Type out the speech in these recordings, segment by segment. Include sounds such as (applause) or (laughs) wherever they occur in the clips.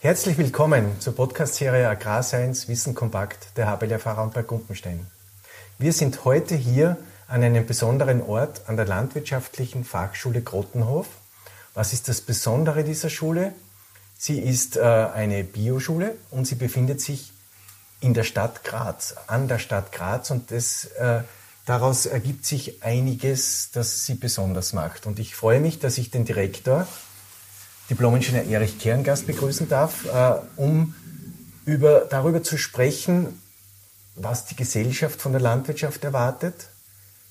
Herzlich willkommen zur Podcast-Serie Agrarscience Wissen kompakt der HBL-Fahrer und bei Gumpenstein. Wir sind heute hier an einem besonderen Ort an der Landwirtschaftlichen Fachschule Grottenhof. Was ist das Besondere dieser Schule? Sie ist äh, eine Bioschule und sie befindet sich in der Stadt Graz, an der Stadt Graz und das, äh, daraus ergibt sich einiges, das sie besonders macht. Und ich freue mich, dass ich den Direktor Diplom-Ingenieur Erich Kerngast begrüßen darf, äh, um über, darüber zu sprechen, was die Gesellschaft von der Landwirtschaft erwartet,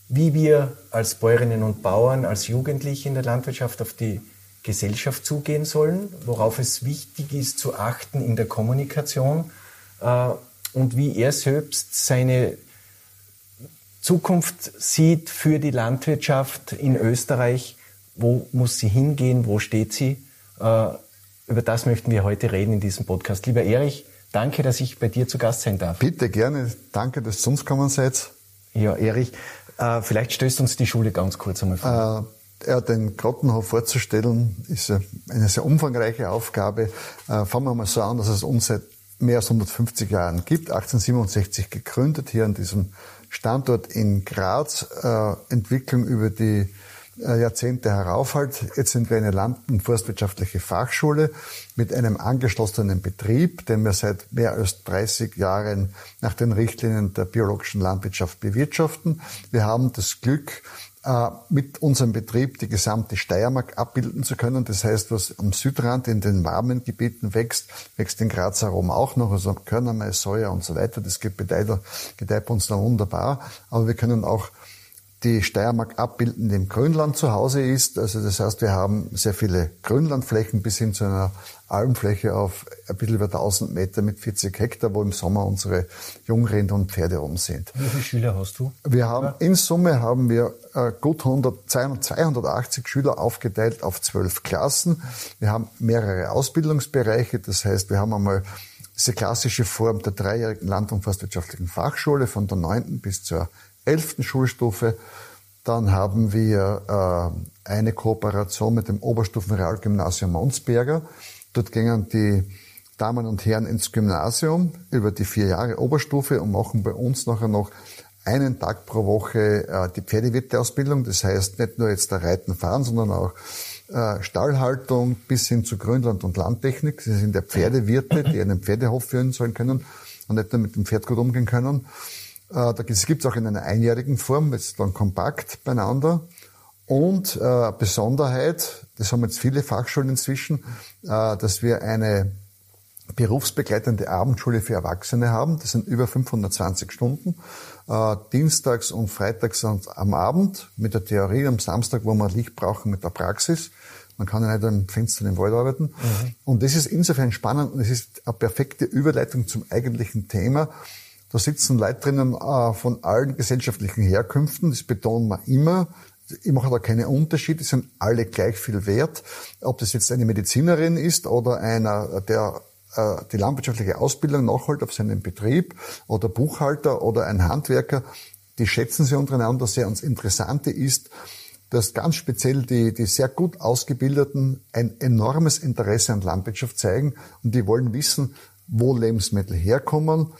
wie wir als Bäuerinnen und Bauern, als Jugendliche in der Landwirtschaft auf die Gesellschaft zugehen sollen, worauf es wichtig ist zu achten in der Kommunikation äh, und wie er selbst seine Zukunft sieht für die Landwirtschaft in Österreich. Wo muss sie hingehen? Wo steht sie? Äh, über das möchten wir heute reden in diesem Podcast. Lieber Erich, danke, dass ich bei dir zu Gast sein darf. Bitte gerne. Danke, dass zu uns gekommen seid. Ja, Erich, äh, vielleicht stößt uns die Schule ganz kurz einmal vor. Äh, ja, den Grottenhof vorzustellen, ist eine sehr umfangreiche Aufgabe. fangen wir mal so an, dass es uns seit mehr als 150 Jahren gibt. 1867 gegründet hier an diesem Standort in Graz. Entwicklung über die äh, Jahrzehnte herauf halt. Jetzt sind wir eine Land- und Forstwirtschaftliche Fachschule mit einem angeschlossenen Betrieb, den wir seit mehr als 30 Jahren nach den Richtlinien der biologischen Landwirtschaft bewirtschaften. Wir haben das Glück, äh, mit unserem Betrieb die gesamte Steiermark abbilden zu können. Das heißt, was am Südrand in den warmen Gebieten wächst, wächst in Graz herum auch noch, also Körnermais, Soja und so weiter. Das gedeiht, uns noch wunderbar. Aber wir können auch die Steiermark abbilden, die im Grünland zu Hause ist. Also das heißt, wir haben sehr viele Grünlandflächen bis hin zu einer Almfläche auf ein bisschen über 1000 Meter mit 40 Hektar, wo im Sommer unsere Jungrinder und Pferde rum sind. Wie viele Schüler hast du? Wir haben, in Summe haben wir äh, gut 100, 280 Schüler aufgeteilt auf zwölf Klassen. Wir haben mehrere Ausbildungsbereiche. Das heißt, wir haben einmal diese klassische Form der dreijährigen Land- und Forstwirtschaftlichen Fachschule von der neunten bis zur 11. Schulstufe. Dann haben wir äh, eine Kooperation mit dem Oberstufenrealgymnasium Monsberger. Dort gingen die Damen und Herren ins Gymnasium über die vier Jahre Oberstufe und machen bei uns nachher noch einen Tag pro Woche äh, die Pferdewirteausbildung. Das heißt nicht nur jetzt der Reiten fahren, sondern auch äh, Stallhaltung bis hin zu Grünland- und Landtechnik. Sie sind ja Pferdewirte, die einen Pferdehof führen sollen können und nicht nur mit dem Pferd gut umgehen können. Äh, das gibt es auch in einer einjährigen Form, jetzt dann kompakt beieinander. Und äh, Besonderheit, das haben jetzt viele Fachschulen inzwischen, äh, dass wir eine berufsbegleitende Abendschule für Erwachsene haben. Das sind über 520 Stunden, äh, dienstags und freitags am Abend mit der Theorie, am Samstag, wo wir Licht brauchen mit der Praxis. Man kann ja nicht am Fenster im Wald arbeiten. Mhm. Und das ist insofern spannend und es ist eine perfekte Überleitung zum eigentlichen Thema. Da sitzen Leute drinnen äh, von allen gesellschaftlichen Herkünften, das betonen wir immer. Ich mache da keine Unterschiede, die sind alle gleich viel wert. Ob das jetzt eine Medizinerin ist oder einer, der äh, die landwirtschaftliche Ausbildung nachholt auf seinem Betrieb oder Buchhalter oder ein Handwerker, die schätzen sie untereinander sehr. Und das Interessante ist, dass ganz speziell die, die sehr gut ausgebildeten ein enormes Interesse an Landwirtschaft zeigen und die wollen wissen, wo Lebensmittel herkommen,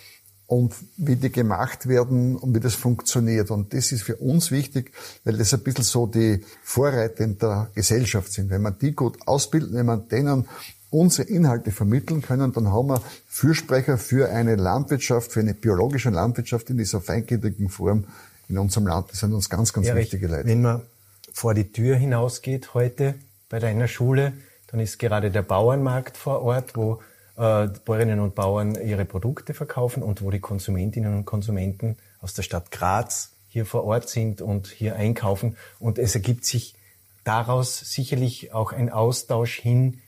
und wie die gemacht werden und wie das funktioniert. Und das ist für uns wichtig, weil das ein bisschen so die Vorreiter in der Gesellschaft sind. Wenn man die gut ausbilden, wenn man denen unsere Inhalte vermitteln können, dann haben wir Fürsprecher für eine Landwirtschaft, für eine biologische Landwirtschaft in dieser feingliedrigen Form in unserem Land. Das sind uns ganz, ganz Erich, wichtige Leute. Wenn man vor die Tür hinausgeht heute bei deiner Schule, dann ist gerade der Bauernmarkt vor Ort, wo Bäuerinnen und Bauern ihre Produkte verkaufen und wo die Konsumentinnen und Konsumenten aus der Stadt Graz hier vor Ort sind und hier einkaufen. Und es ergibt sich daraus sicherlich auch ein Austausch hin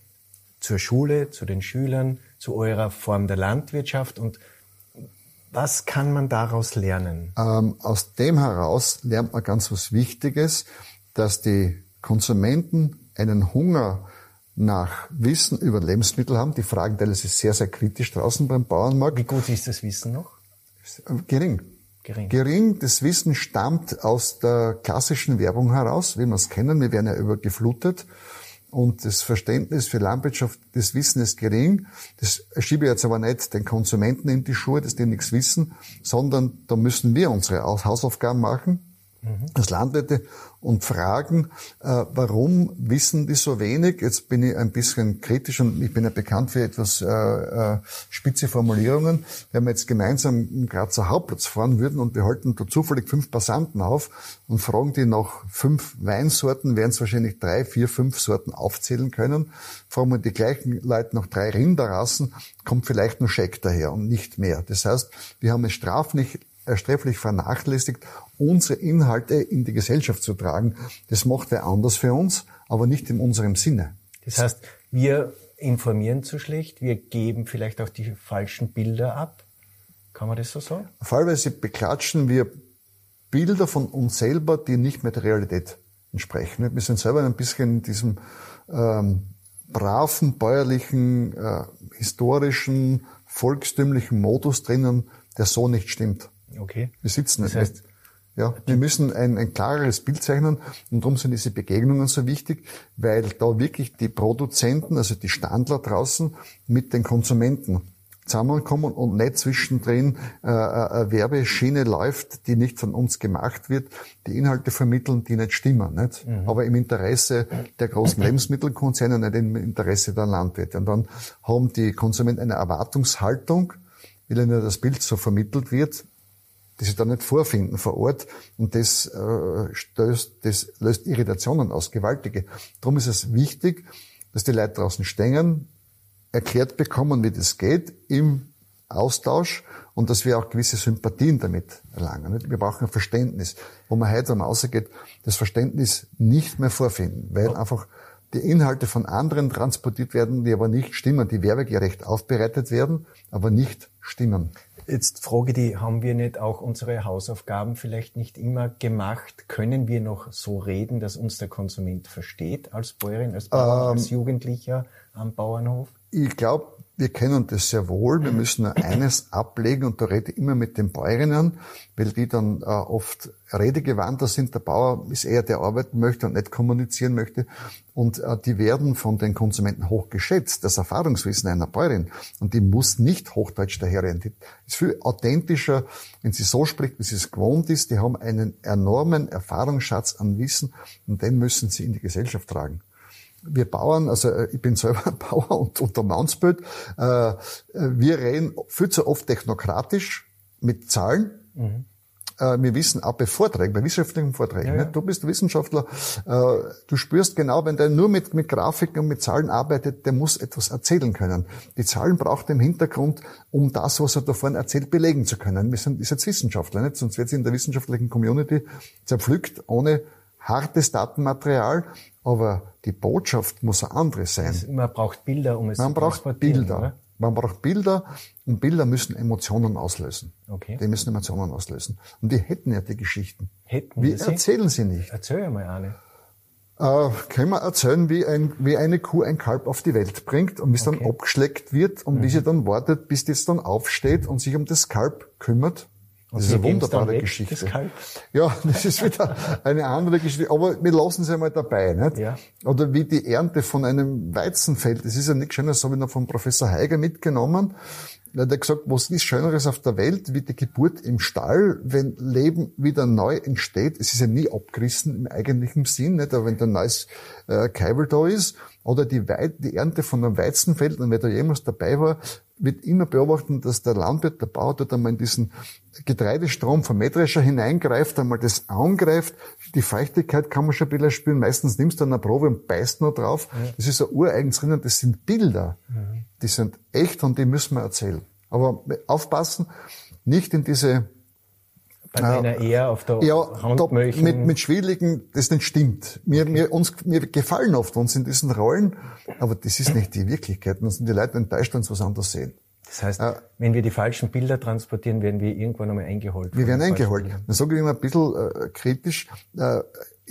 zur Schule, zu den Schülern, zu eurer Form der Landwirtschaft und was kann man daraus lernen? Ähm, aus dem heraus lernt man ganz was Wichtiges, dass die Konsumenten einen Hunger nach Wissen über Lebensmittel haben. Die fragen teilweise sehr, sehr kritisch draußen beim Bauernmarkt. Wie gut ist das Wissen noch? Gering. Gering. Gering. Das Wissen stammt aus der klassischen Werbung heraus, wie wir es kennen. Wir werden ja übergeflutet. Und das Verständnis für Landwirtschaft, das Wissen ist gering. Das schiebe ich jetzt aber nicht den Konsumenten in die Schuhe, dass die nichts wissen, sondern da müssen wir unsere Hausaufgaben machen mhm. als Landwirte und fragen, äh, warum wissen die so wenig? Jetzt bin ich ein bisschen kritisch und ich bin ja bekannt für etwas äh, äh, spitze Formulierungen. Wenn wir jetzt gemeinsam im Grazer Hauptplatz fahren würden und wir halten da zufällig fünf Passanten auf und fragen die nach fünf Weinsorten, werden es wahrscheinlich drei, vier, fünf Sorten aufzählen können. Fragen wir die gleichen Leute nach drei Rinderrassen, kommt vielleicht nur Scheck daher und nicht mehr. Das heißt, wir haben es straflich erstreblich vernachlässigt, unsere Inhalte in die Gesellschaft zu tragen. Das macht wer anders für uns, aber nicht in unserem Sinne. Das heißt, wir informieren zu schlecht, wir geben vielleicht auch die falschen Bilder ab. Kann man das so sagen? Fallweise beklatschen wir Bilder von uns selber, die nicht mehr der Realität entsprechen. Wir sind selber ein bisschen in diesem ähm, braven, bäuerlichen, äh, historischen, volkstümlichen Modus drinnen, der so nicht stimmt. Okay. Wir sitzen das heißt, ja, wir müssen ein, ein klareres Bild zeichnen und darum sind diese Begegnungen so wichtig, weil da wirklich die Produzenten, also die Standler draußen mit den Konsumenten zusammenkommen und nicht zwischendrin äh, eine Werbeschiene läuft, die nicht von uns gemacht wird, die Inhalte vermitteln, die nicht stimmen. Nicht? Mhm. Aber im Interesse der großen (clears throat) Lebensmittelkonzerne, nicht im Interesse der Landwirte. Und dann haben die Konsumenten eine Erwartungshaltung, weil ihnen das Bild so vermittelt wird, die sie dann nicht vorfinden vor Ort. Und das, äh, stößt, das löst Irritationen aus, gewaltige. Darum ist es wichtig, dass die Leute draußen stehen, erklärt bekommen, wie das geht, im Austausch und dass wir auch gewisse Sympathien damit erlangen. Wir brauchen ein Verständnis. Wo man heute am Ausgeht, das Verständnis nicht mehr vorfinden, weil einfach die Inhalte von anderen transportiert werden, die aber nicht stimmen, die werbegerecht aufbereitet werden, aber nicht stimmen. Jetzt frage die, haben wir nicht auch unsere Hausaufgaben vielleicht nicht immer gemacht? Können wir noch so reden, dass uns der Konsument versteht als Bäuerin, als Bauer, ähm, als Jugendlicher am Bauernhof? Ich glaube, wir kennen das sehr wohl. Wir müssen nur eines ablegen und da rede ich immer mit den Bäuerinnen, weil die dann äh, oft redegewandter sind. Der Bauer ist eher der arbeiten möchte und nicht kommunizieren möchte. Und äh, die werden von den Konsumenten hoch geschätzt. Das Erfahrungswissen einer Bäuerin. Und die muss nicht Hochdeutsch daherreden. Die ist viel authentischer, wenn sie so spricht, wie sie es gewohnt ist. Die haben einen enormen Erfahrungsschatz an Wissen und den müssen sie in die Gesellschaft tragen wir Bauern, also äh, ich bin selber (laughs) Bauer und unter Mansbild, äh, wir reden viel zu oft technokratisch mit Zahlen. Mhm. Äh, wir wissen auch bei Vorträgen, bei wissenschaftlichen Vorträgen. Ja, ja. Du bist Wissenschaftler, äh, du spürst genau, wenn der nur mit, mit Grafiken und mit Zahlen arbeitet, der muss etwas erzählen können. Die Zahlen braucht er im Hintergrund, um das, was er da vorne erzählt, belegen zu können. Wir sind ist jetzt Wissenschaftler, nicht? sonst wird sie in der wissenschaftlichen Community zerpflückt, ohne hartes Datenmaterial, aber die Botschaft muss eine andere sein. Man braucht Bilder, um es Man zu braucht Bilder. Oder? Man braucht Bilder und Bilder müssen Emotionen auslösen. Okay. Die müssen Emotionen auslösen. Und die hätten ja die Geschichten. Hätten Wie erzählen sie nicht? Erzähl mal eine. Äh, können wir erzählen, wie, ein, wie eine Kuh ein Kalb auf die Welt bringt und wie es okay. dann abgeschleckt wird und mhm. wie sie dann wartet, bis das dann aufsteht und sich um das Kalb kümmert das ist eine wunderbare Geschichte. (laughs) Ja, das ist wieder eine andere Geschichte. Aber wir lassen sie einmal dabei, nicht? Ja. Oder wie die Ernte von einem Weizenfeld. Das ist ja nichts Schönes, das habe ich noch von Professor Heiger mitgenommen. Er hat gesagt, was ist Schöneres auf der Welt wie die Geburt im Stall, wenn Leben wieder neu entsteht. Es ist ja nie abgerissen im eigentlichen Sinn, nicht? aber wenn da ein neues äh, Keibel da ist, oder die, Wei die Ernte von einem Weizenfeld, und wer da jemals dabei war, wird immer beobachten, dass der Landwirt, der Bauer dort einmal in diesen Getreidestrom vom Mähdrescher hineingreift, einmal das angreift. Die Feuchtigkeit kann man schon ein bisschen spüren. Meistens nimmst du eine Probe und beißt nur drauf. Ja. Das ist ein ureigens drin. Das sind Bilder. Mhm. Die sind echt und die müssen wir erzählen. Aber aufpassen, nicht in diese bei meiner eher auf der ja, Hand mit, mit schwierigen, das nicht stimmt. Mir, okay. mir, uns, mir gefallen oft uns in diesen Rollen, aber das ist nicht die Wirklichkeit. Dann sind die Leute enttäuscht, wenn sie was anderes sehen. Das heißt, äh, wenn wir die falschen Bilder transportieren, werden wir irgendwann einmal eingeholt. Wir werden eingeholt. Dann sage ich immer ein bisschen äh, kritisch, äh,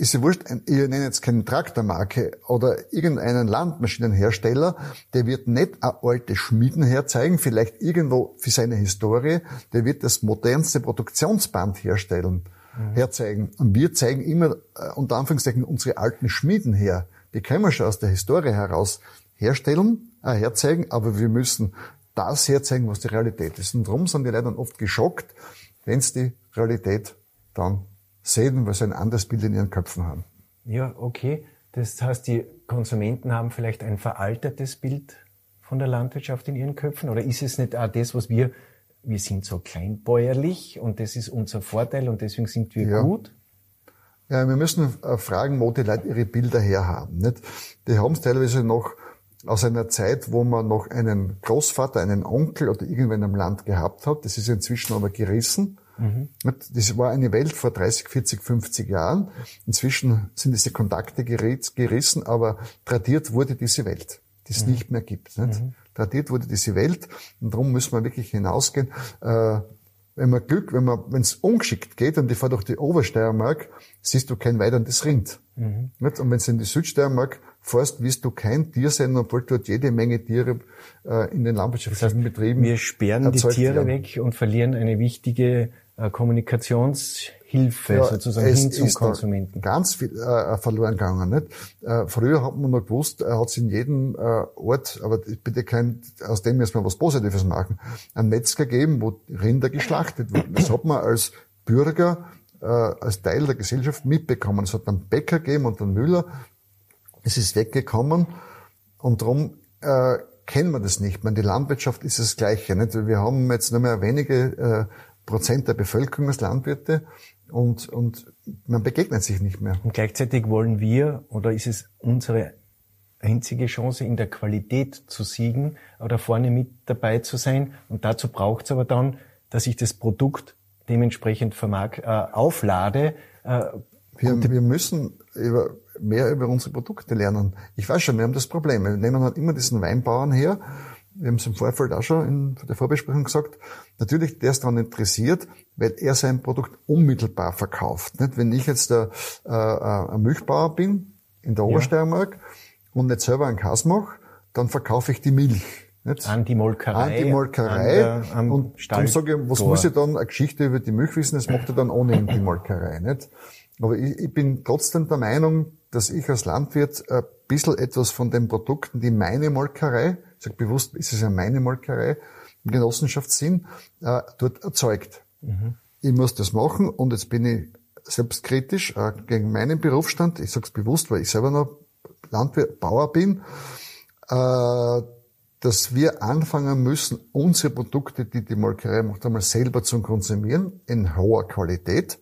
ist ja wurscht, ich nenne jetzt keine Traktormarke oder irgendeinen Landmaschinenhersteller, der wird nicht eine alte Schmieden herzeigen, vielleicht irgendwo für seine Historie, der wird das modernste Produktionsband herstellen, mhm. herzeigen. Und wir zeigen immer, äh, unter Anführungszeichen, unsere alten Schmieden her. Die können wir schon aus der Historie heraus herstellen, äh, herzeigen, aber wir müssen das herzeigen, was die Realität ist. Und darum sind die Leute dann oft geschockt, wenn sie die Realität dann sehen, weil sie ein anderes Bild in ihren Köpfen haben. Ja, okay. Das heißt, die Konsumenten haben vielleicht ein veraltetes Bild von der Landwirtschaft in ihren Köpfen? Oder ist es nicht auch das, was wir, wir sind so kleinbäuerlich und das ist unser Vorteil und deswegen sind wir ja. gut? Ja, wir müssen äh, fragen, wo die Leute ihre Bilder herhaben. Nicht? Die haben es teilweise noch aus einer Zeit, wo man noch einen Großvater, einen Onkel oder irgendwann im Land gehabt hat. Das ist inzwischen aber gerissen. Mhm. Das war eine Welt vor 30, 40, 50 Jahren. Inzwischen sind diese Kontakte gerissen, aber tradiert wurde diese Welt, die es mhm. nicht mehr gibt. Nicht? Mhm. Tradiert wurde diese Welt und darum müssen wir wirklich hinausgehen. Äh, wenn man Glück, wenn man, wenn es ungeschickt geht und ich fahre durch die Obersteiermark, siehst du kein weiteres Rind. Mhm. Und wenn es in die Südsteiermark fährst, wirst du kein Tier sein, obwohl dort jede Menge Tiere äh, in den landwirtschaftlichen das heißt, Betrieben Wir sperren die Tiere werden. weg und verlieren eine wichtige Kommunikationshilfe ja, sozusagen hin zum Konsumenten. Ganz viel äh, verloren gegangen. Nicht? Äh, früher hat man noch gewusst, äh, hat es in jedem äh, Ort, aber bitte kein, aus dem müssen wir was Positives machen, einen Metzger geben, wo Rinder geschlachtet wurden. Das hat man als Bürger, äh, als Teil der Gesellschaft mitbekommen. Es hat einen Bäcker gegeben und einen Müller. Es ist weggekommen und darum äh, kennen wir das nicht. meine, die Landwirtschaft ist das Gleiche. Nicht? Wir haben jetzt nur mehr wenige äh, Prozent der Bevölkerung als Landwirte und, und man begegnet sich nicht mehr. Und gleichzeitig wollen wir, oder ist es unsere einzige Chance, in der Qualität zu siegen oder vorne mit dabei zu sein. Und dazu braucht es aber dann, dass ich das Produkt dementsprechend vermark, äh, auflade. Äh, wir, wir müssen über, mehr über unsere Produkte lernen. Ich weiß schon, wir haben das Problem. Wir nehmen halt immer diesen Weinbauern her wir haben es im Vorfeld auch schon in der Vorbesprechung gesagt, natürlich, der ist daran interessiert, weil er sein Produkt unmittelbar verkauft. Nicht? Wenn ich jetzt der, äh, äh ein Milchbauer bin, in der Obersteiermark, ja. und nicht selber einen Kass mache, dann verkaufe ich die Milch. Nicht? An die Molkerei. An die Molkerei. An der, und darum sage ich, was muss ich dann eine Geschichte über die Milch wissen? Das macht er dann ohnehin die Molkerei. Nicht? Aber ich, ich bin trotzdem der Meinung, dass ich als Landwirt ein bisschen etwas von den Produkten, die meine Molkerei ich sage bewusst, ist es ja meine Molkerei, im Genossenschaftssinn, äh, dort erzeugt. Mhm. Ich muss das machen und jetzt bin ich selbstkritisch äh, gegen meinen Berufsstand, ich sage es bewusst, weil ich selber noch Landwirt, Bauer bin, äh, dass wir anfangen müssen, unsere Produkte, die die Molkerei macht, einmal selber zu konsumieren, in hoher Qualität.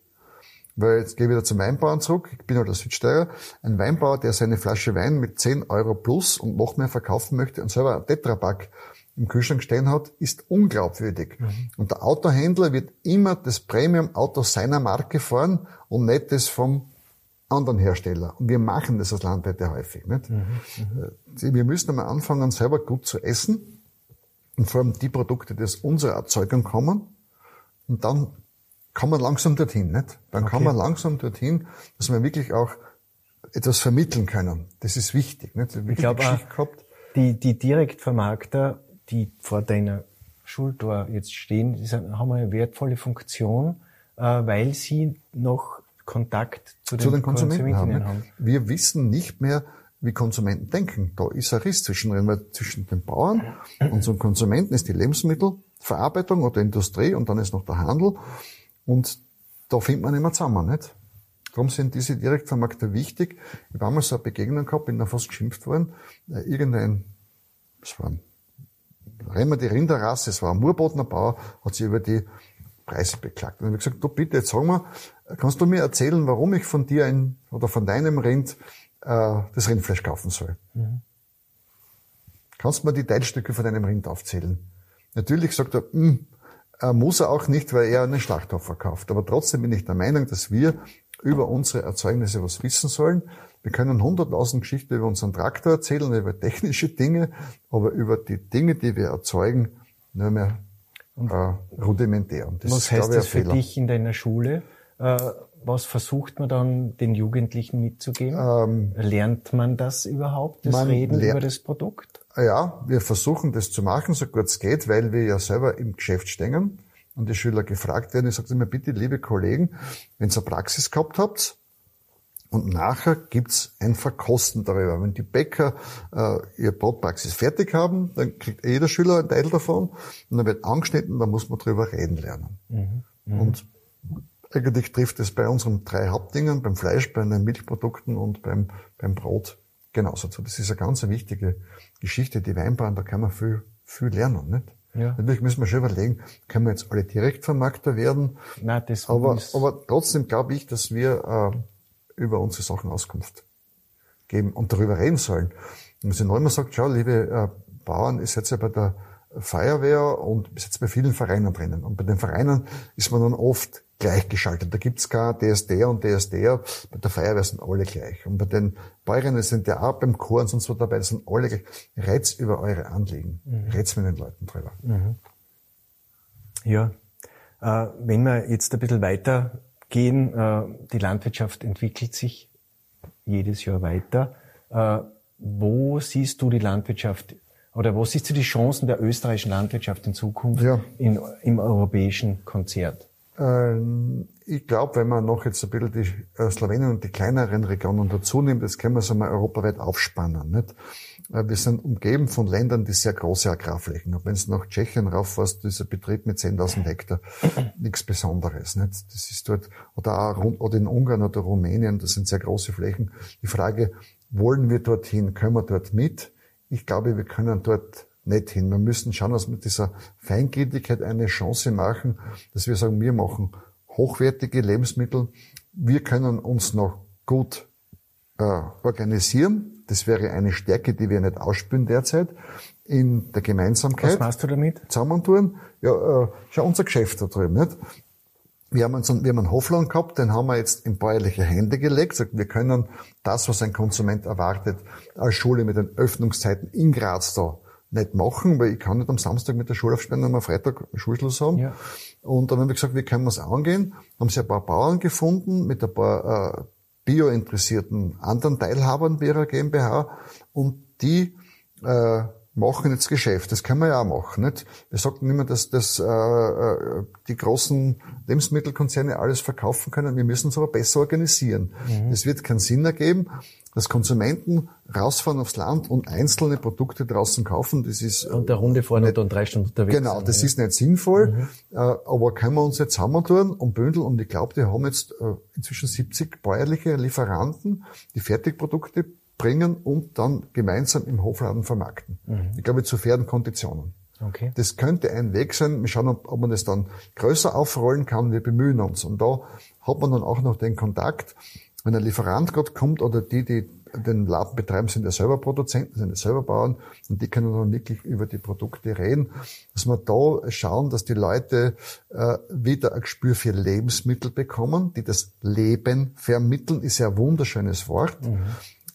Weil jetzt gehe ich wieder zum Weinbauern zurück. Ich bin halt der Südsteirer. Ein Weinbauer, der seine Flasche Wein mit 10 Euro plus und noch mehr verkaufen möchte und selber ein Tetrapack im Kühlschrank stehen hat, ist unglaubwürdig. Mhm. Und der Autohändler wird immer das Premium-Auto seiner Marke fahren und nicht das vom anderen Hersteller. Und wir machen das als Landwirte häufig. Nicht? Mhm. Mhm. Wir müssen einmal anfangen, selber gut zu essen. Und vor allem die Produkte, die aus unserer Erzeugung kommen. Und dann kann man langsam dorthin, nicht? Dann okay. kann man langsam dorthin, dass wir wirklich auch etwas vermitteln können. Das ist wichtig, nicht? Ich glaube die, die Direktvermarkter, die vor deiner Schultor jetzt stehen, die haben eine wertvolle Funktion, äh, weil sie noch Kontakt zu den, zu den Konsumenten haben, haben. Wir wissen nicht mehr, wie Konsumenten denken. Da ist ein Riss zwischen, zwischen den Bauern und unseren Konsumenten ist die Lebensmittelverarbeitung oder Industrie und dann ist noch der Handel. Und da findet man immer zusammen, nicht? Darum sind diese Direktvermarkter wichtig. Ich war mal so eine Begegnung gehabt, bin da fast geschimpft worden. Äh, irgendein, es war ein Remmer die Rinderrasse, es war ein Murbodner Bauer, hat sich über die Preise beklagt. Und ich habe gesagt, du bitte, jetzt sag mal, kannst du mir erzählen, warum ich von dir ein, oder von deinem Rind äh, das Rindfleisch kaufen soll? Mhm. Kannst du mir die Teilstücke von deinem Rind aufzählen? Natürlich sagt er, mh, hm, äh, muss er auch nicht, weil er einen Schlachthof verkauft. Aber trotzdem bin ich der Meinung, dass wir über unsere Erzeugnisse was wissen sollen. Wir können hunderttausend Geschichten über unseren Traktor erzählen, über technische Dinge, aber über die Dinge, die wir erzeugen, nur mehr äh, rudimentär. Und das was heißt das für dich in deiner Schule? Äh, was versucht man dann den Jugendlichen mitzugeben? Ähm, Lernt man das überhaupt, das Reden über das Produkt? Ja, wir versuchen das zu machen, so gut es geht, weil wir ja selber im Geschäft stehen und die Schüler gefragt werden. Ich sage immer, bitte, liebe Kollegen, wenn ihr eine Praxis gehabt habt, und nachher gibt's ein Verkosten darüber. Wenn die Bäcker äh, ihre Brotpraxis fertig haben, dann kriegt jeder Schüler einen Teil davon und dann wird angeschnitten, dann muss man drüber reden lernen. Mhm. Mhm. Und eigentlich trifft es bei unseren drei Hauptdingen, beim Fleisch, bei den Milchprodukten und beim, beim Brot genauso zu. Das ist eine ganz wichtige Geschichte, die Weinbauern, da kann man viel, viel lernen, nicht? Ja. Natürlich müssen wir schon überlegen, können wir jetzt alle Direktvermarkter werden? Nein, das aber, aber trotzdem glaube ich, dass wir äh, über unsere Sachen Auskunft geben und darüber reden sollen. Und wenn Neumann sagt, schau, liebe äh, Bauern, ist jetzt ja bei der Feuerwehr und ist jetzt bei vielen Vereinen drinnen. Und bei den Vereinen ist man dann oft gleichgeschaltet. Da gibt's gar DSD und DSD. Bei der Feuerwehr sind alle gleich. Und bei den Bäuerinnen sind ja auch beim Chor und sonst was dabei, das sind alle gleich. Red's über eure Anliegen. Mhm. Red's mit den Leuten drüber. Mhm. Ja. Äh, wenn wir jetzt ein bisschen weiter gehen. Äh, die Landwirtschaft entwickelt sich jedes Jahr weiter. Äh, wo siehst du die Landwirtschaft oder wo siehst du die Chancen der österreichischen Landwirtschaft in Zukunft ja. in, im europäischen Konzert? Ähm, ich glaube, wenn man noch jetzt ein bisschen die äh, Slowenien und die kleineren Regionen dazu nimmt, das können wir so mal europaweit aufspannen. Nicht? Äh, wir sind umgeben von Ländern, die sehr große Agrarflächen haben. Wenn es nach Tschechien rauffährst, dieser Betrieb mit 10.000 Hektar, (clears throat) nichts Besonderes. Nicht? Das ist dort, oder auch oder in Ungarn oder Rumänien, das sind sehr große Flächen. Die Frage, wollen wir dorthin, können wir dort mit? Ich glaube, wir können dort nicht hin. Wir müssen schauen, dass wir mit dieser Feingliedrigkeit eine Chance machen, dass wir sagen, wir machen hochwertige Lebensmittel. Wir können uns noch gut äh, organisieren. Das wäre eine Stärke, die wir nicht ausspüren derzeit in der Gemeinsamkeit. Was machst du damit? Zusammentun. Ja, äh, schau unser Geschäft da drüben, nicht? Wir haben, uns, wir haben einen Hofladen gehabt, den haben wir jetzt in bäuerliche Hände gelegt. Wir können das, was ein Konsument erwartet, als Schule mit den Öffnungszeiten in Graz da nicht machen, weil ich kann nicht am Samstag mit der Schule aufsperren und am Freitag Schulschluss haben. Ja. Und dann haben wir gesagt, wie können wir es angehen? Haben sie ein paar Bauern gefunden mit ein paar äh, biointeressierten anderen Teilhabern bei GmbH und die äh, machen jetzt Geschäft. Das können wir ja auch machen. Nicht? Wir sagen immer, dass, dass äh, äh, die großen Lebensmittelkonzerne alles verkaufen können. Wir müssen es aber besser organisieren. Mhm. Es wird keinen Sinn ergeben, dass Konsumenten rausfahren aufs Land und einzelne Produkte draußen kaufen. Das ist und der Runde fahren nicht, und dann drei Stunden unterwegs. Genau, sind, das ja. ist nicht sinnvoll. Mhm. Äh, aber können wir uns jetzt zusammentun und bündeln und ich glaube, die haben jetzt äh, inzwischen 70 bäuerliche Lieferanten, die Fertigprodukte bringen und dann gemeinsam im Hofladen vermarkten. Mhm. Ich glaube, zu fairen Konditionen. Okay. Das könnte ein Weg sein. Wir schauen, ob man das dann größer aufrollen kann. Wir bemühen uns. Und da hat man dann auch noch den Kontakt. Wenn ein Lieferant gerade kommt oder die, die den Laden betreiben, sind ja selber Produzenten, sind ja selber Bauern und die können dann wirklich über die Produkte reden, dass wir da schauen, dass die Leute äh, wieder ein Gespür für Lebensmittel bekommen, die das Leben vermitteln, ist ja ein wunderschönes Wort. Mhm.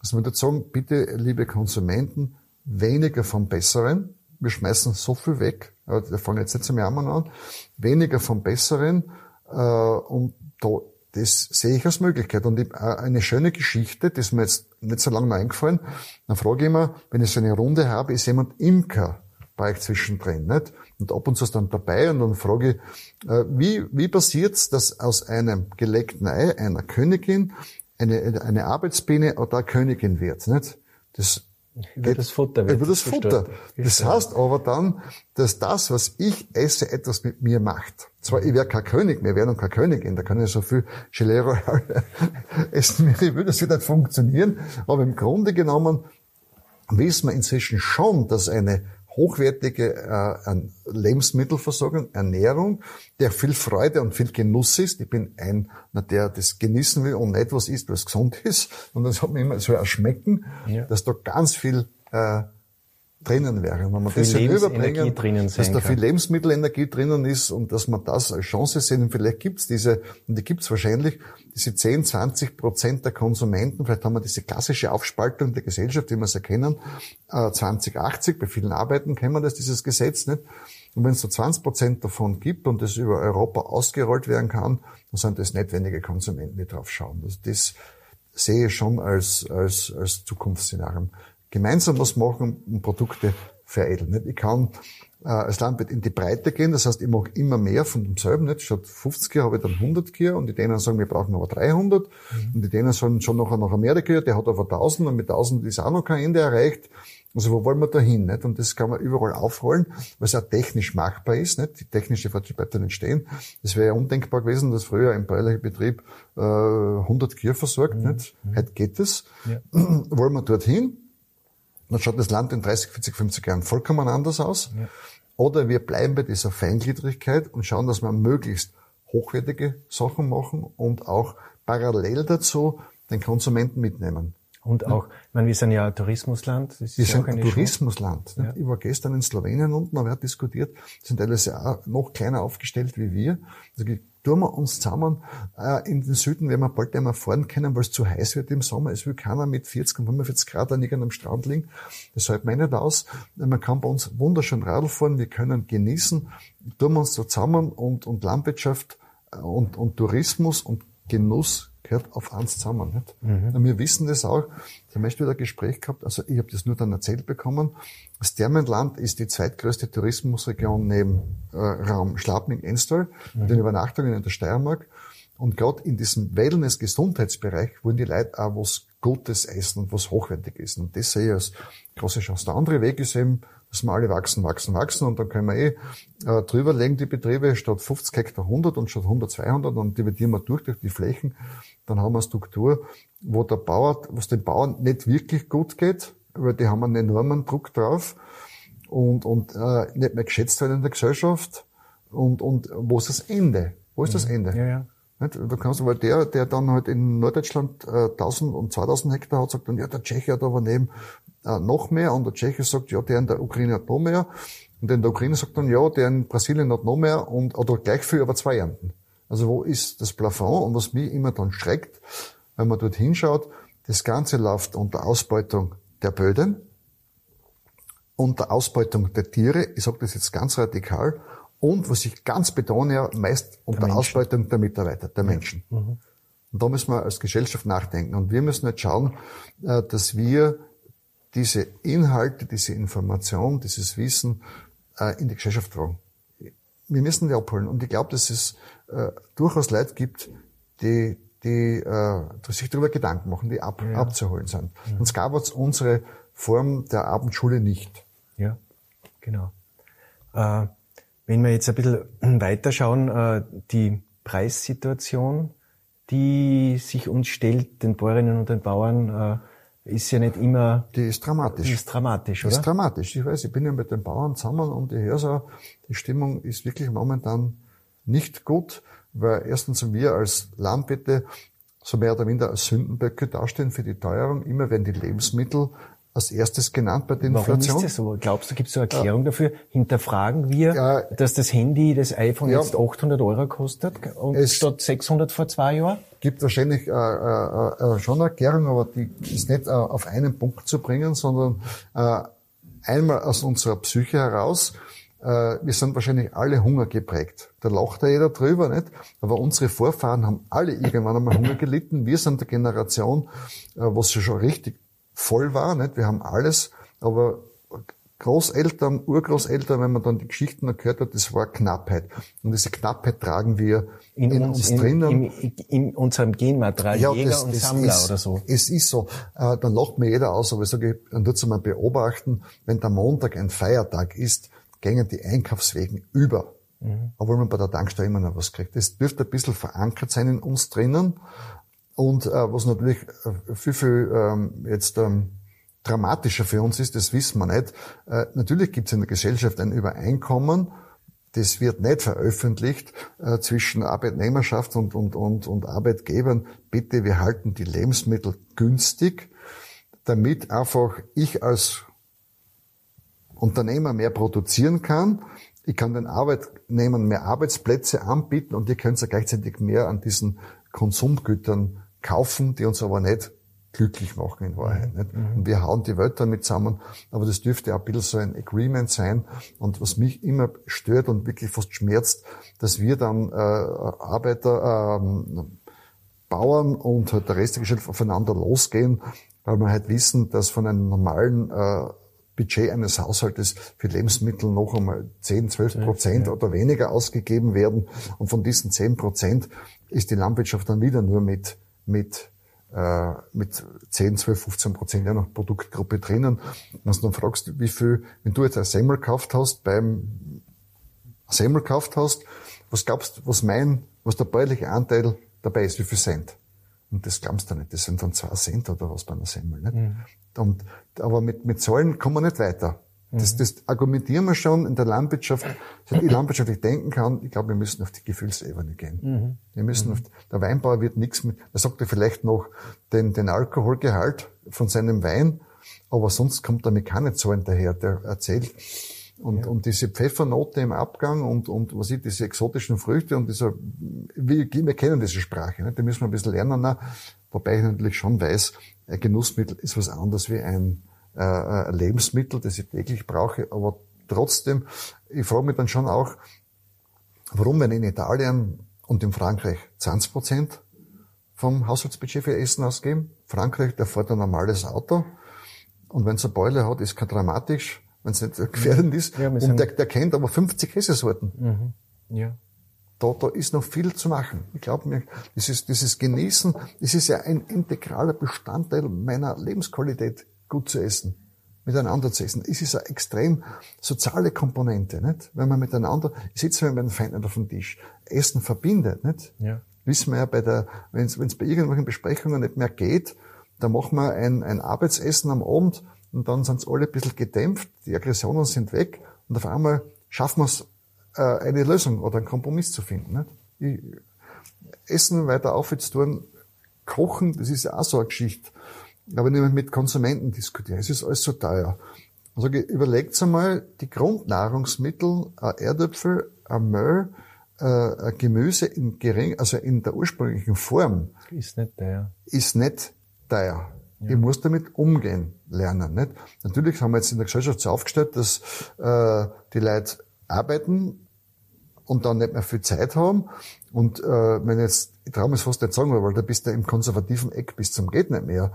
Also man würde sagen, bitte, liebe Konsumenten, weniger vom Besseren. Wir schmeißen so viel weg. Wir fangen jetzt nicht zum Jammern an. Weniger vom Besseren. Äh, und da, das sehe ich als Möglichkeit. Und äh, eine schöne Geschichte, das ist mir jetzt nicht so lange eingefallen. Dann frage ich immer, wenn ich so eine Runde habe, ist jemand Imker bei euch zwischendrin, nicht? Und ab und zu ist dann dabei und dann frage ich, äh, wie, wie passiert's, dass aus einem gelegten Ei einer Königin eine, eine Arbeitsbiene oder eine Königin wird. Nicht? Das über das Futter wird Über das Futter. Das heißt aber dann, dass das, was ich esse, etwas mit mir macht. Zwar, ich wäre kein König mehr, wäre noch kein Königin, da kann ich so viel Gelee Royal (laughs) essen, wie ich will, das wird nicht funktionieren. Aber im Grunde genommen wissen wir inzwischen schon, dass eine hochwertige äh, Lebensmittelversorgung, Ernährung, der viel Freude und viel Genuss ist. Ich bin einer, der das genießen will und nicht was isst, was gesund (laughs) ist. Und das hat mir immer so erschmecken, ja. dass da ganz viel äh, drinnen wäre. Wenn man viel das überbringen, drinnen dass da viel Lebensmittelenergie drinnen ist und dass man das als Chance sehen, und vielleicht gibt's diese, und die gibt's wahrscheinlich, diese 10, 20 Prozent der Konsumenten, vielleicht haben wir diese klassische Aufspaltung der Gesellschaft, wie wir es erkennen, äh, 2080, bei vielen Arbeiten kennen wir das, dieses Gesetz nicht. Und wenn es so 20 Prozent davon gibt und das über Europa ausgerollt werden kann, dann sind das nicht wenige Konsumenten, die drauf schauen. Also das sehe ich schon als, als, als Zukunftsszenario. Gemeinsam was machen und Produkte veredeln. Ich kann äh, als Landwirt in die Breite gehen. Das heißt, ich mache immer mehr von demselben. Nicht? Statt 50 Kühe habe ich dann 100 Kühe und die denen sagen, wir brauchen aber 300. Mhm. Und die denen sagen schon nachher nach Amerika, der hat aber 1000 und mit 1000 ist auch noch kein Ende erreicht. Also wo wollen wir da hin? Nicht? Und das kann man überall aufrollen, weil es auch technisch machbar ist. Nicht? Die technische Fortschritte entstehen. Es wäre ja undenkbar gewesen, dass früher ein bäuerlicher Betrieb äh, 100 Kühe versorgt. Mhm. Nicht? Mhm. Heute geht es. Ja. (clears throat) wollen wir dorthin? Dann schaut das Land in 30, 40, 50 Jahren vollkommen anders aus. Ja. Oder wir bleiben bei dieser Feingliedrigkeit und schauen, dass wir möglichst hochwertige Sachen machen und auch parallel dazu den Konsumenten mitnehmen. Und auch, ich meine, wir sind ja ein Tourismusland. Wir sind ein Tourismusland. Ja. Ich war gestern in Slowenien unten, haben wir diskutiert, sind teilweise auch noch kleiner aufgestellt wie wir. Also tun wir uns zusammen äh, in den Süden, wenn wir bald einmal fahren können, weil es zu heiß wird im Sommer. Es will keiner mit 40 und 45 Grad an irgendeinem Strand liegen. Das hält man nicht aus. Man kann bei uns wunderschön Radl fahren, wir können genießen. Tun wir uns so zusammen und, und Landwirtschaft äh, und, und Tourismus und Genuss gehört auf eins zusammen. Nicht? Mhm. Und wir wissen das auch. Ich habe wieder ein Gespräch gehabt, also ich habe das nur dann erzählt bekommen. Das Dermenland ist die zweitgrößte Tourismusregion neben äh, Raum Schladming-Enstal, mhm. mit den Übernachtungen in der Steiermark. Und gerade in diesem Wellness-Gesundheitsbereich wollen die Leute auch was Gutes essen und was hochwertig essen. Und das sehe ich als große Chance. Der andere Weg ist eben, dass wir alle wachsen, wachsen, wachsen und dann können wir eh äh, drüberlegen die Betriebe statt 50 Hektar 100 und statt 100 200 und dividieren wir durch durch die Flächen. Dann haben wir eine Struktur, wo der Bauer, was den Bauern nicht wirklich gut geht, weil die haben einen enormen Druck drauf und, und äh, nicht mehr geschätzt werden in der Gesellschaft. Und, und wo ist das Ende? Wo ist das Ende? Ja, ja. Du kannst aber der, der dann halt in Norddeutschland äh, 1000 und 2000 Hektar hat, sagt dann, ja, der Tscheche hat aber neben äh, noch mehr. Und der Tscheche sagt, ja, der in der Ukraine hat noch mehr. Und der in der Ukraine sagt dann, ja, der in Brasilien hat noch mehr und oder gleich viel, aber zwei Ernten. Also wo ist das Plafond? Und was mich immer dann schreckt, wenn man dort hinschaut, das Ganze läuft unter Ausbeutung der Böden, unter Ausbeutung der Tiere, ich sage das jetzt ganz radikal, und was ich ganz betone, ja, meist unter Ausbeutung der Mitarbeiter, der Menschen. Mhm. Und da müssen wir als Gesellschaft nachdenken. Und wir müssen jetzt schauen, äh, dass wir diese Inhalte, diese Information, dieses Wissen äh, in die Gesellschaft tragen. Wir müssen die abholen. Und ich glaube, dass es äh, durchaus Leute gibt, die, die sich darüber Gedanken machen, die ab, ja. abzuholen sind. Ja. Sonst gab es unsere Form der Abendschule nicht. Ja, genau. Äh, wenn wir jetzt ein bisschen (clears throat) weiterschauen, äh, die Preissituation, die sich uns stellt, den Bäuerinnen und den Bauern, äh, ist ja nicht immer. Die ist dramatisch. Die ist dramatisch, oder? Die ist dramatisch. Ich weiß, ich bin ja mit den Bauern zusammen und ich höre so, die Stimmung ist wirklich momentan nicht gut, weil erstens wir als Landwirte so mehr oder minder als Sündenböcke dastehen für die Teuerung. Immer wenn die Lebensmittel als erstes genannt bei der Inflation. Warum ist das so? Glaubst du, gibt es so eine Erklärung ja. dafür? Hinterfragen wir, ja. dass das Handy, das iPhone ja. jetzt 800 Euro kostet und es statt 600 vor zwei Jahren? gibt wahrscheinlich äh, äh, äh, schon eine Erklärung, aber die ist nicht äh, auf einen Punkt zu bringen, sondern äh, einmal aus unserer Psyche heraus. Äh, wir sind wahrscheinlich alle Hunger geprägt. Da lacht ja jeder drüber, nicht? Aber unsere Vorfahren haben alle irgendwann einmal Hunger gelitten. Wir sind der Generation, äh, was schon richtig voll war, nicht? Wir haben alles, aber Großeltern, Urgroßeltern, wenn man dann die Geschichten gehört hat, das war Knappheit. Und diese Knappheit tragen wir in, in uns, uns drinnen. In, in, unserem Genmaterial, ja, Jäger das, und Sammler ist, oder so. Es ist so. Äh, dann lacht mir jeder aus, aber ich sage, dann tut's mal beobachten, wenn der Montag ein Feiertag ist, gängen die Einkaufswegen über. Mhm. Obwohl man bei der Tankstelle immer noch was kriegt. Das dürfte ein bisschen verankert sein in uns drinnen. Und äh, was natürlich äh, viel, viel ähm, jetzt ähm, dramatischer für uns ist, das wissen wir nicht. Äh, natürlich gibt es in der Gesellschaft ein Übereinkommen, das wird nicht veröffentlicht äh, zwischen Arbeitnehmerschaft und, und, und, und Arbeitgebern. Bitte, wir halten die Lebensmittel günstig, damit einfach ich als Unternehmer mehr produzieren kann. Ich kann den Arbeitnehmern mehr Arbeitsplätze anbieten und die können ja gleichzeitig mehr an diesen Konsumgütern kaufen, die uns aber nicht glücklich machen in Wahrheit. Nicht? Und wir hauen die Welt damit zusammen, aber das dürfte auch ein bisschen so ein Agreement sein. Und was mich immer stört und wirklich fast schmerzt, dass wir dann äh, Arbeiter, ähm, Bauern und halt der Rest der Gesellschaft aufeinander losgehen, weil wir halt wissen, dass von einem normalen äh, Budget eines Haushaltes für Lebensmittel noch einmal 10, 12 Prozent ja. oder weniger ausgegeben werden. Und von diesen 10 Prozent ist die Landwirtschaft dann wieder nur mit, mit, äh, mit 10, 12, 15 Prozent noch Produktgruppe drinnen. Wenn du dann fragst, wie viel, wenn du jetzt ein Semmel gekauft hast, beim Semmel gekauft hast, was glaubst was mein, was der bäuerliche Anteil dabei ist, wie viel Cent? Und das glaubst du nicht. Das sind dann zwei Cent oder was bei einer Semmel. Nicht? Mhm. Und, aber mit, mit Zahlen kommen wir nicht weiter. Das, mhm. das argumentieren wir schon in der Landwirtschaft, seit ich landwirtschaftlich denken kann, ich glaube, wir müssen auf die Gefühlsebene gehen. Mhm. Wir müssen mhm. auf, der Weinbauer wird nichts mit, er sagt ja vielleicht noch den, den Alkoholgehalt von seinem Wein, aber sonst kommt damit keine Zahlen daher, der erzählt, und, ja. und diese Pfeffernote im Abgang und, und was ich, diese exotischen Früchte und dieser, wir, wir kennen diese Sprache, ne? die müssen wir ein bisschen lernen, auch, wobei ich natürlich schon weiß, ein Genussmittel ist was anderes wie ein, äh, ein Lebensmittel, das ich täglich brauche, aber trotzdem, ich frage mich dann schon auch, warum wenn in Italien und in Frankreich 20 Prozent vom Haushaltsbudget für Essen ausgeben, Frankreich, der fährt ein normales Auto, und wenn es eine Beule hat, ist kein dramatisch, wenn es nicht gefährdend ist. Ja, und der, der, kennt aber 50 Käsesorten. Mhm. Ja. Da, da ist noch viel zu machen. Ich glaube mir, dieses, dieses Genießen, das ist ja ein integraler Bestandteil meiner Lebensqualität, gut zu essen, miteinander zu essen. Es ist eine extrem soziale Komponente, nicht? Wenn man miteinander, sitzen wir mit den Feinden auf dem Tisch, Essen verbindet, nicht? Ja. Wissen wir ja bei der, wenn es bei irgendwelchen Besprechungen nicht mehr geht, dann machen wir ein, ein Arbeitsessen am Abend und dann sind alle ein bisschen gedämpft, die Aggressionen sind weg und auf einmal schaffen wir es, äh, eine Lösung oder einen Kompromiss zu finden. Nicht? Ich, Essen weiter aufzutun, kochen, das ist ja auch so eine Geschichte. Aber wenn ich mit Konsumenten diskutiere, es ist alles so teuer. Also überlegt einmal, die Grundnahrungsmittel, ein Erdäpfel, ein Mehl, ein Gemüse in gering, also in der ursprünglichen Form. Ist nicht teuer. Ist nicht teuer. Ja. Ich muss damit umgehen lernen. Nicht? Natürlich haben wir jetzt in der Gesellschaft so aufgestellt, dass äh, die Leute arbeiten und dann nicht mehr viel Zeit haben. Und äh, wenn jetzt, ich traue mich fast nicht sagen, weil da bist du im konservativen Eck bis zum geht nicht mehr.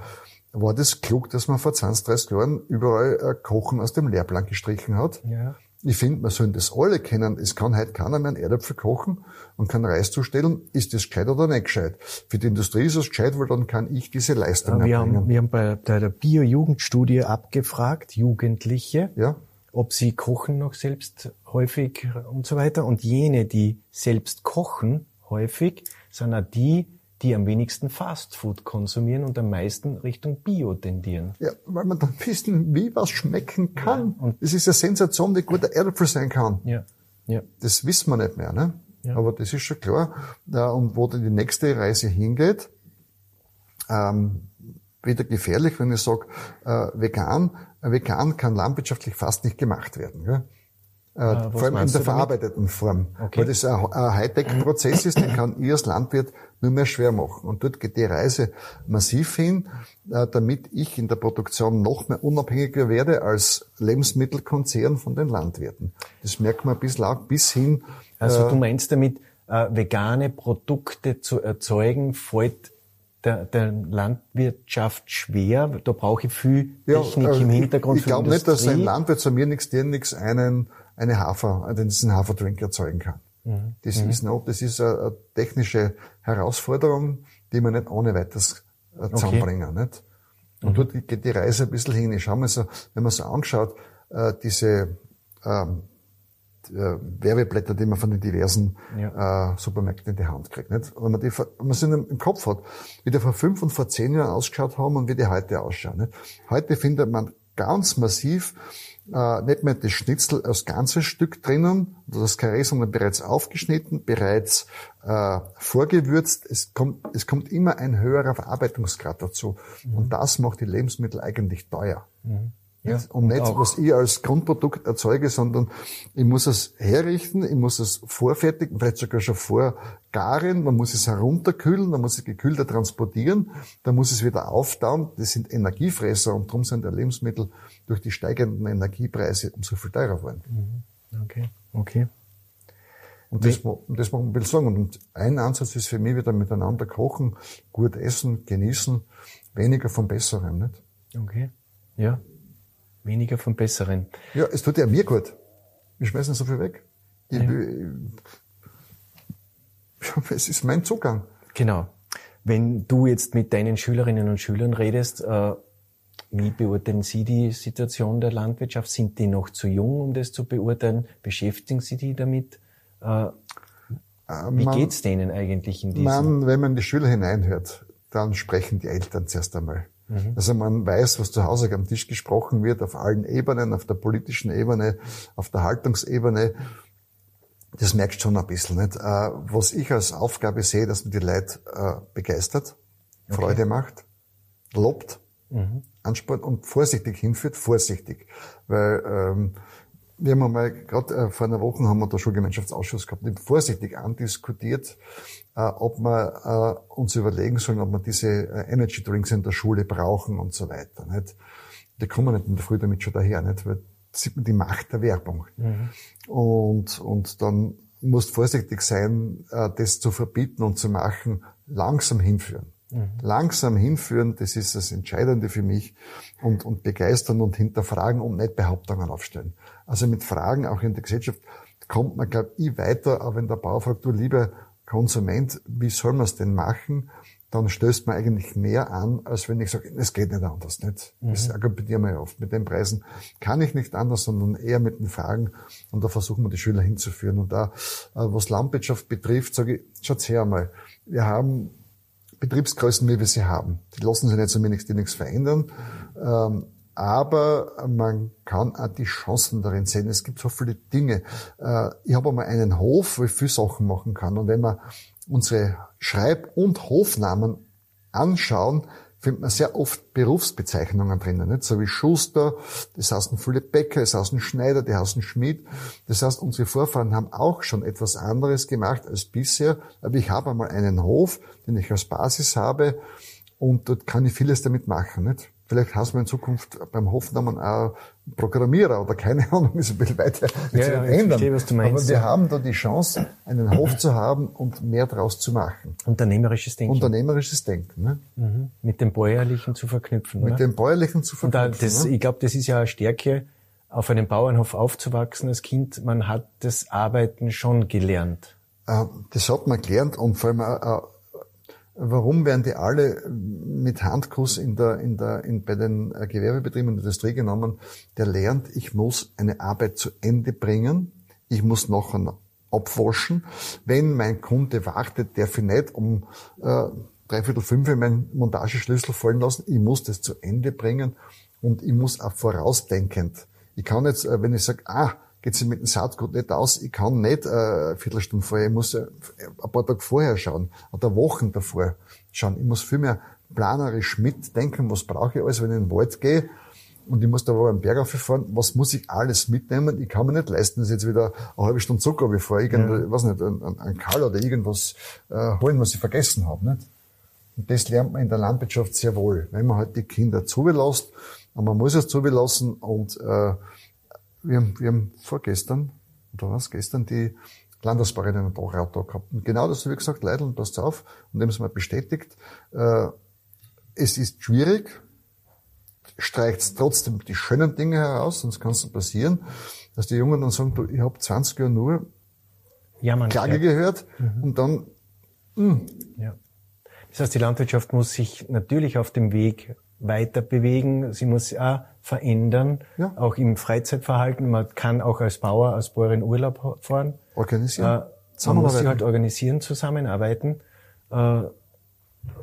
War das klug, dass man vor 20, 30 Jahren überall äh, Kochen aus dem Lehrplan gestrichen hat? Ja. Ich finde, man sollen das alle kennen. Es kann heute keiner mehr einen Erdäpfel kochen und kann Reis zustellen. Ist das gescheit oder nicht gescheit? Für die Industrie ist es gescheit, weil dann kann ich diese Leistung wir erbringen. Haben, wir haben bei der Bio-Jugendstudie abgefragt, Jugendliche, ja. ob sie kochen noch selbst häufig und so weiter. Und jene, die selbst kochen häufig, sind auch die, die am wenigsten Fastfood konsumieren und am meisten Richtung Bio tendieren. Ja, weil man dann wissen, wie was schmecken kann. Ja, und es ist eine Sensation, wie gut der Erdäpfel sein kann. Ja. Ja. Das wissen wir nicht mehr, ne? Ja. Aber das ist schon klar. Und wo dann die nächste Reise hingeht, ähm, wieder gefährlich, wenn ich sage, äh, vegan, vegan kann landwirtschaftlich fast nicht gemacht werden. Gell? Äh, ah, vor allem in der verarbeiteten Form. Okay. Weil das ein, ein Hightech-Prozess ist, den kann ich als Landwirt nur mehr schwer machen. Und dort geht die Reise massiv hin, äh, damit ich in der Produktion noch mehr unabhängiger werde als Lebensmittelkonzern von den Landwirten. Das merkt man bisschen auch bis hin. Also äh, du meinst damit, äh, vegane Produkte zu erzeugen, fällt der, der Landwirtschaft schwer. Da brauche ich viel Technik ja, im Hintergrund. Ich, ich glaube nicht, dass ein Landwirt zu mir nichts, dir nichts einen eine Hafer, einen Haferdrink erzeugen kann. Mhm. Das mhm. ist noch, das ist eine, technische Herausforderung, die man nicht ohne weiteres äh, zusammenbringen, okay. nicht? Und mhm. dort geht die Reise ein bisschen hin. Ich schau mal so, wenn man so anschaut, äh, diese ähm, äh, Werbeblätter, die man von den diversen ja. äh, Supermärkten in die Hand kriegt. Nicht? Wenn man die, wenn man sie im Kopf hat, wie die vor fünf und vor zehn Jahren ausgeschaut haben und wie die heute ausschauen. Nicht? Heute findet man ganz massiv äh, nicht mehr das Schnitzel als ganzes Stück drinnen, das Karree, sondern bereits aufgeschnitten, bereits äh, vorgewürzt. Es kommt, es kommt immer ein höherer Verarbeitungsgrad dazu. Mhm. Und das macht die Lebensmittel eigentlich teuer. Mhm. Ja, und nicht, auch. was ich als Grundprodukt erzeuge, sondern ich muss es herrichten, ich muss es vorfertigen, vielleicht sogar schon vorgaren, man muss es herunterkühlen, dann muss es gekühlter transportieren, dann muss es wieder auftauen. Das sind Energiefresser und darum sind die Lebensmittel durch die steigenden Energiepreise umso viel teurer geworden. Mhm. Okay, okay. Und das, das will ich sagen. Und ein Ansatz ist für mich wieder miteinander kochen, gut essen, genießen, weniger vom Besseren, nicht? Okay. Ja. Weniger vom Besseren. Ja, es tut ja mir gut. Wir schmeißen so viel weg. Ich, (laughs) ja. es ist mein Zugang. Genau. Wenn du jetzt mit deinen Schülerinnen und Schülern redest, äh, wie beurteilen Sie die Situation der Landwirtschaft? Sind die noch zu jung, um das zu beurteilen? Beschäftigen Sie die damit? Äh, wie man, geht's denen eigentlich in diesem? Man, wenn man die Schüler hineinhört, dann sprechen die Eltern zuerst einmal. Mhm. Also man weiß, was zu Hause am Tisch gesprochen wird, auf allen Ebenen, auf der politischen Ebene, auf der Haltungsebene. Das merkst schon ein bisschen. Nicht? Äh, was ich als Aufgabe sehe, dass man die Leute äh, begeistert, okay. Freude macht, lobt, mhm. anspornt und vorsichtig hinführt, vorsichtig. Weil ähm, wir haben einmal, gerade äh, vor einer Woche haben wir da Schulgemeinschaftsausschuss gehabt, vorsichtig andiskutiert, äh, ob wir äh, uns überlegen sollen, ob wir diese Energy Drinks in der Schule brauchen und so weiter. Nicht? Die kommen nicht in der Früh damit schon daher, nicht? weil sieht man die Macht der Werbung. Mhm. Und, und dann musst vorsichtig sein, das zu verbieten und zu machen, langsam hinführen. Mhm. Langsam hinführen, das ist das Entscheidende für mich und, und begeistern und hinterfragen und nicht Behauptungen aufstellen. Also mit Fragen auch in der Gesellschaft kommt man, glaube ich, weit,er aber wenn der Bauer fragt, du lieber Konsument, wie soll man es denn machen? Dann stößt man eigentlich mehr an, als wenn ich sage, es geht nicht anders. Nicht? Mhm. Das argumentieren wir ja oft. Mit den Preisen kann ich nicht anders, sondern eher mit den Fragen. Und da versuchen wir die Schüler hinzuführen. Und da, äh, was Landwirtschaft betrifft, sage ich, schaut's her einmal. Wir haben Betriebsgrößen, wie wir sie haben. Die lassen sich nicht wenig, die nichts verändern. Ähm, aber man kann auch die Chancen darin sehen. Es gibt so viele Dinge. Äh, ich habe einmal einen Hof, wo ich viele Sachen machen kann. Und wenn wir unsere Schreib- und Hofnamen anschauen, findet man sehr oft Berufsbezeichnungen drinnen, nicht? so wie Schuster, das heißt viele Bäcker, das heißt Schneider, das heißt Schmied. Das heißt, unsere Vorfahren haben auch schon etwas anderes gemacht als bisher, aber ich habe einmal einen Hof, den ich als Basis habe und dort kann ich vieles damit machen. Nicht? Vielleicht hast du in Zukunft beim Hofnamen auch Programmierer oder keine (laughs) Ahnung, ist ein bisschen weiter ja, ja, ändern. Verstehe, was du meinst. Aber wir haben da die Chance, einen Hof zu haben und mehr draus zu machen. Unternehmerisches Denken. Unternehmerisches Denken. Ne? Mhm. Mit dem Bäuerlichen zu verknüpfen. Mit oder? dem Bäuerlichen zu verknüpfen. Und da, das, ne? Ich glaube, das ist ja eine Stärke, auf einem Bauernhof aufzuwachsen als Kind. Man hat das Arbeiten schon gelernt. Äh, das hat man gelernt und vor allem auch Warum werden die alle mit Handkuss in der, in der, in, bei den äh, Gewerbebetrieben in der Industrie genommen? Der lernt, ich muss eine Arbeit zu Ende bringen. Ich muss nachher abwaschen. Wenn mein Kunde wartet, darf ich nicht um äh, dreiviertel fünf meinen Montageschlüssel fallen lassen. Ich muss das zu Ende bringen und ich muss auch vorausdenkend. Ich kann jetzt, äh, wenn ich sage, ah, geht sich mit dem Saatgut nicht aus. Ich kann nicht äh, eine Viertelstunde vorher, ich muss äh, ein paar Tage vorher schauen oder Wochen davor schauen. Ich muss viel mehr planerisch mitdenken, was brauche ich alles, wenn ich in den Wald gehe und ich muss da aber einen Berg auffahren, was muss ich alles mitnehmen? Ich kann mir nicht leisten, dass ich jetzt wieder eine halbe Stunde Zucker bevor ich irgend, ja. weiß nicht, ein, ein Kall oder irgendwas äh, holen, was ich vergessen habe. Nicht? Und das lernt man in der Landwirtschaft sehr wohl, wenn man halt die Kinder zubelasst, und man muss es zubelassen und äh, wir haben, wir haben vorgestern, oder was, gestern die Landesbauerinnen und Baurat da gehabt. Und genau das habe ich gesagt, Leidl, passt auf, und dem ist mal bestätigt, äh, es ist schwierig, streicht trotzdem die schönen Dinge heraus, sonst kann es passieren, dass die Jungen dann sagen, du, ich habe 20 Jahre nur ja, man, Klage ja. gehört mhm. und dann mh. Hm. Ja. Das heißt, die Landwirtschaft muss sich natürlich auf dem Weg weiter bewegen, sie muss auch verändern, ja. auch im Freizeitverhalten. Man kann auch als Bauer, als Bäuerin Urlaub fahren. Organisieren. Äh, man muss sich halt organisieren, zusammenarbeiten. Äh,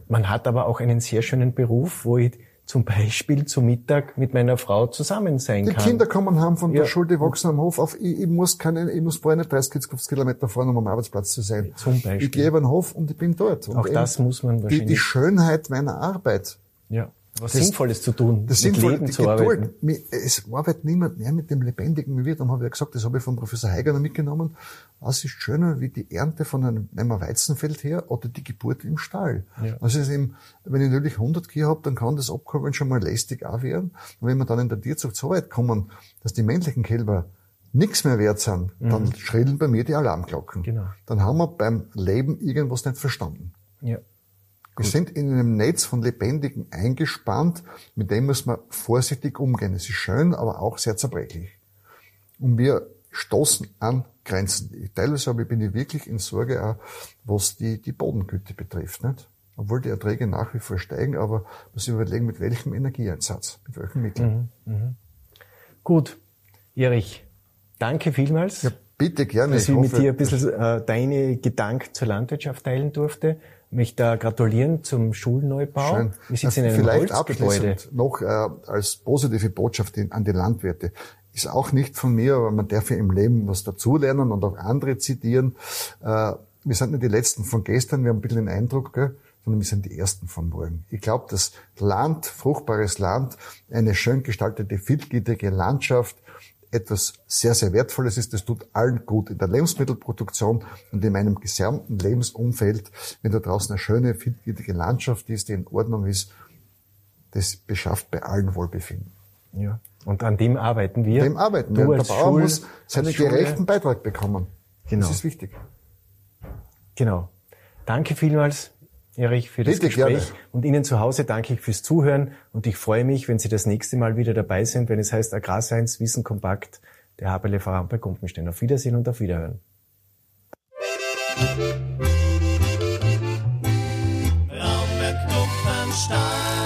man hat aber auch einen sehr schönen Beruf, wo ich zum Beispiel zu Mittag mit meiner Frau zusammen sein die kann. Die Kinder kommen haben von ja. der Schule, die wachsen am Hof auf. Ich, ich muss keine, ich muss vorher nicht 30, 50 Kilometer fahren, um am Arbeitsplatz zu sein. Zum Beispiel. Ich gehe über den Hof und ich bin dort. Und auch das muss man wahrscheinlich. Die, die Schönheit meiner Arbeit. Ja was das, Sinnvolles zu tun, das mit Leben zu Geduld, arbeiten. Es arbeitet niemand mehr mit dem Lebendigen wie wir. Darum habe ich ja gesagt, das habe ich von Professor Heiger mitgenommen. Was ist schöner wie die Ernte von einem, einem Weizenfeld her oder die Geburt im Stall? Ja. Also ist eben, wenn ich natürlich 100 Kühe habe, dann kann das Abkommen schon mal lästig auch werden. Und wenn wir dann in der Tierzucht so weit kommen, dass die männlichen Kälber nichts mehr wert sind, mhm. dann schrillen bei mir die Alarmglocken. Genau. Dann haben wir beim Leben irgendwas nicht verstanden. Ja. Wir sind in einem Netz von Lebendigen eingespannt, mit dem muss man vorsichtig umgehen. Es ist schön, aber auch sehr zerbrechlich. Und wir stoßen an Grenzen. Teilweise aber bin ich wirklich in Sorge auch, was die, die Bodengüte betrifft, nicht? Obwohl die Erträge nach wie vor steigen, aber muss ich überlegen, mit welchem Energieeinsatz, mit welchen Mitteln. Mhm, mh. Gut. Erich, danke vielmals. Ja, bitte gerne. Dass ich, ich mit dir ein bisschen äh, deine Gedanken zur Landwirtschaft teilen durfte mich da gratulieren zum Schulneubau. Schön. Wir sitzen in einem Vielleicht Holzgebäude. noch äh, als positive Botschaft an die Landwirte. Ist auch nicht von mir, aber man darf ja im Leben was dazulernen und auch andere zitieren. Äh, wir sind nicht die Letzten von gestern, wir haben ein bisschen den Eindruck, gell? sondern wir sind die Ersten von morgen. Ich glaube, das Land, fruchtbares Land, eine schön gestaltete, vielgittige Landschaft, etwas sehr, sehr Wertvolles ist. Das tut allen gut in der Lebensmittelproduktion und in meinem gesamten Lebensumfeld. Wenn da draußen eine schöne, vielfältige Landschaft ist, die in Ordnung ist, das beschafft bei allen Wohlbefinden. Ja. Und an dem arbeiten wir. An dem arbeiten du wir. Der Bauer Schul muss seinen gerechten Beitrag bekommen. Genau. Das ist wichtig. Genau. Danke vielmals Erich, für das Bitte, Gespräch. Gerne. Und Ihnen zu Hause danke ich fürs Zuhören und ich freue mich, wenn Sie das nächste Mal wieder dabei sind, wenn es heißt Agrarscience Wissen kompakt, der Haberle Verein bei Gumpenstein. Auf Wiedersehen und auf Wiederhören. Raumberg,